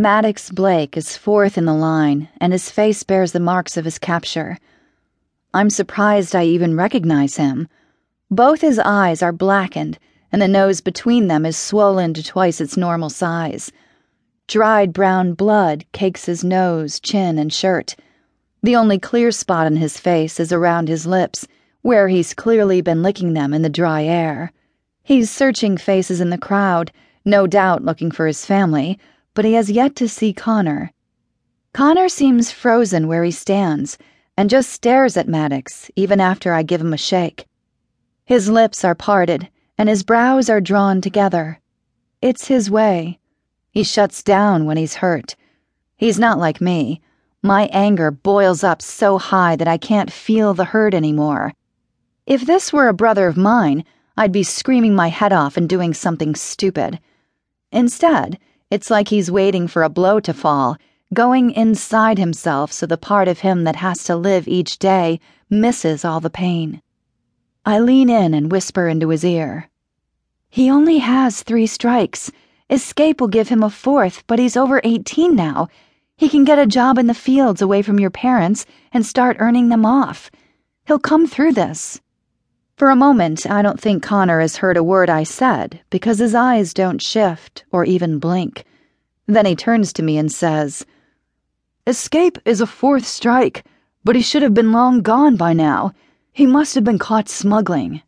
Maddox Blake is fourth in the line, and his face bears the marks of his capture. I'm surprised I even recognize him. Both his eyes are blackened, and the nose between them is swollen to twice its normal size. Dried brown blood cakes his nose, chin, and shirt. The only clear spot on his face is around his lips, where he's clearly been licking them in the dry air. He's searching faces in the crowd, no doubt looking for his family but he has yet to see Connor. Connor seems frozen where he stands and just stares at Maddox even after I give him a shake. His lips are parted and his brows are drawn together. It's his way. He shuts down when he's hurt. He's not like me. My anger boils up so high that I can't feel the hurt anymore. If this were a brother of mine, I'd be screaming my head off and doing something stupid. Instead, it's like he's waiting for a blow to fall, going inside himself so the part of him that has to live each day misses all the pain. I lean in and whisper into his ear. He only has three strikes. Escape will give him a fourth, but he's over 18 now. He can get a job in the fields away from your parents and start earning them off. He'll come through this. For a moment, I don't think Connor has heard a word I said because his eyes don't shift or even blink. Then he turns to me and says, Escape is a fourth strike, but he should have been long gone by now. He must have been caught smuggling.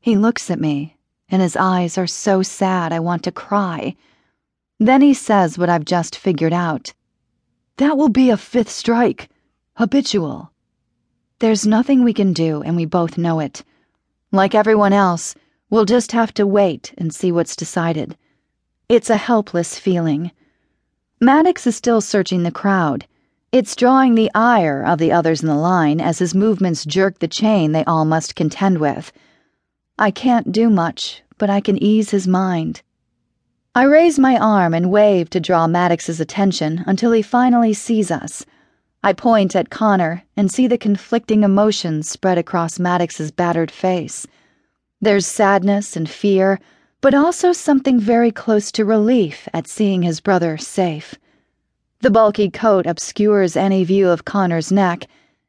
He looks at me, and his eyes are so sad I want to cry. Then he says what I've just figured out. That will be a fifth strike. Habitual. There's nothing we can do, and we both know it. Like everyone else, we'll just have to wait and see what's decided. It's a helpless feeling. Maddox is still searching the crowd. It's drawing the ire of the others in the line as his movements jerk the chain they all must contend with. I can't do much, but I can ease his mind. I raise my arm and wave to draw Maddox's attention until he finally sees us. I point at Connor and see the conflicting emotions spread across Maddox's battered face. There's sadness and fear, but also something very close to relief at seeing his brother safe. The bulky coat obscures any view of Connor's neck,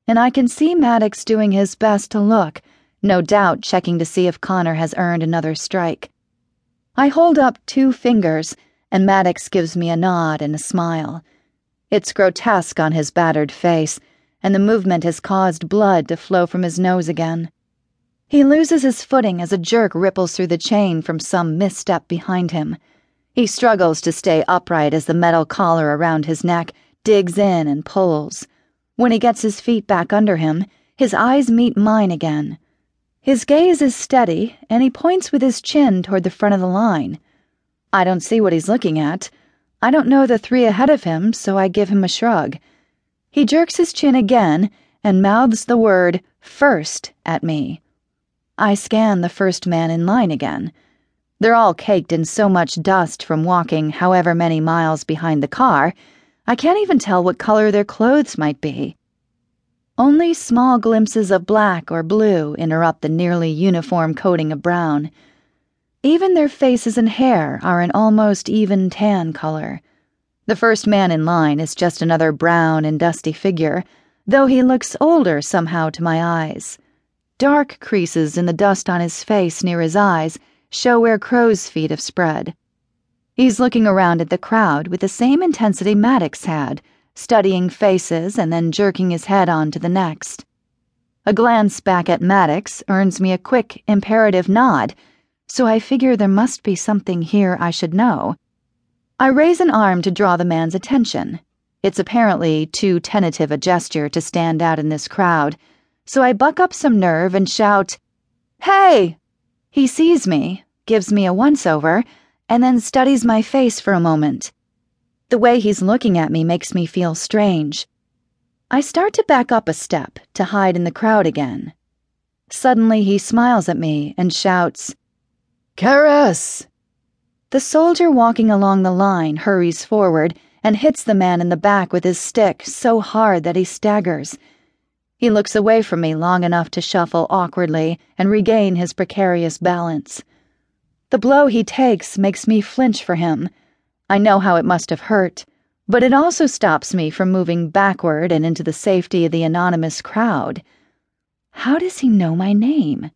and I can see Maddox doing his best to look, no doubt checking to see if Connor has earned another strike. I hold up two fingers, and Maddox gives me a nod and a smile. It's grotesque on his battered face, and the movement has caused blood to flow from his nose again. He loses his footing as a jerk ripples through the chain from some misstep behind him. He struggles to stay upright as the metal collar around his neck digs in and pulls. When he gets his feet back under him, his eyes meet mine again. His gaze is steady, and he points with his chin toward the front of the line. I don't see what he's looking at. I don't know the three ahead of him, so I give him a shrug. He jerks his chin again and mouths the word first at me. I scan the first man in line again. They're all caked in so much dust from walking however many miles behind the car, I can't even tell what color their clothes might be. Only small glimpses of black or blue interrupt the nearly uniform coating of brown. Even their faces and hair are an almost even tan color. The first man in line is just another brown and dusty figure, though he looks older somehow to my eyes. Dark creases in the dust on his face near his eyes show where crow's feet have spread. He's looking around at the crowd with the same intensity Maddox had, studying faces and then jerking his head on to the next. A glance back at Maddox earns me a quick, imperative nod so I figure there must be something here I should know. I raise an arm to draw the man's attention. It's apparently too tentative a gesture to stand out in this crowd, so I buck up some nerve and shout, Hey! He sees me, gives me a once over, and then studies my face for a moment. The way he's looking at me makes me feel strange. I start to back up a step to hide in the crowd again. Suddenly, he smiles at me and shouts, Karas! The soldier walking along the line hurries forward and hits the man in the back with his stick so hard that he staggers. He looks away from me long enough to shuffle awkwardly and regain his precarious balance. The blow he takes makes me flinch for him. I know how it must have hurt, but it also stops me from moving backward and into the safety of the anonymous crowd. How does he know my name?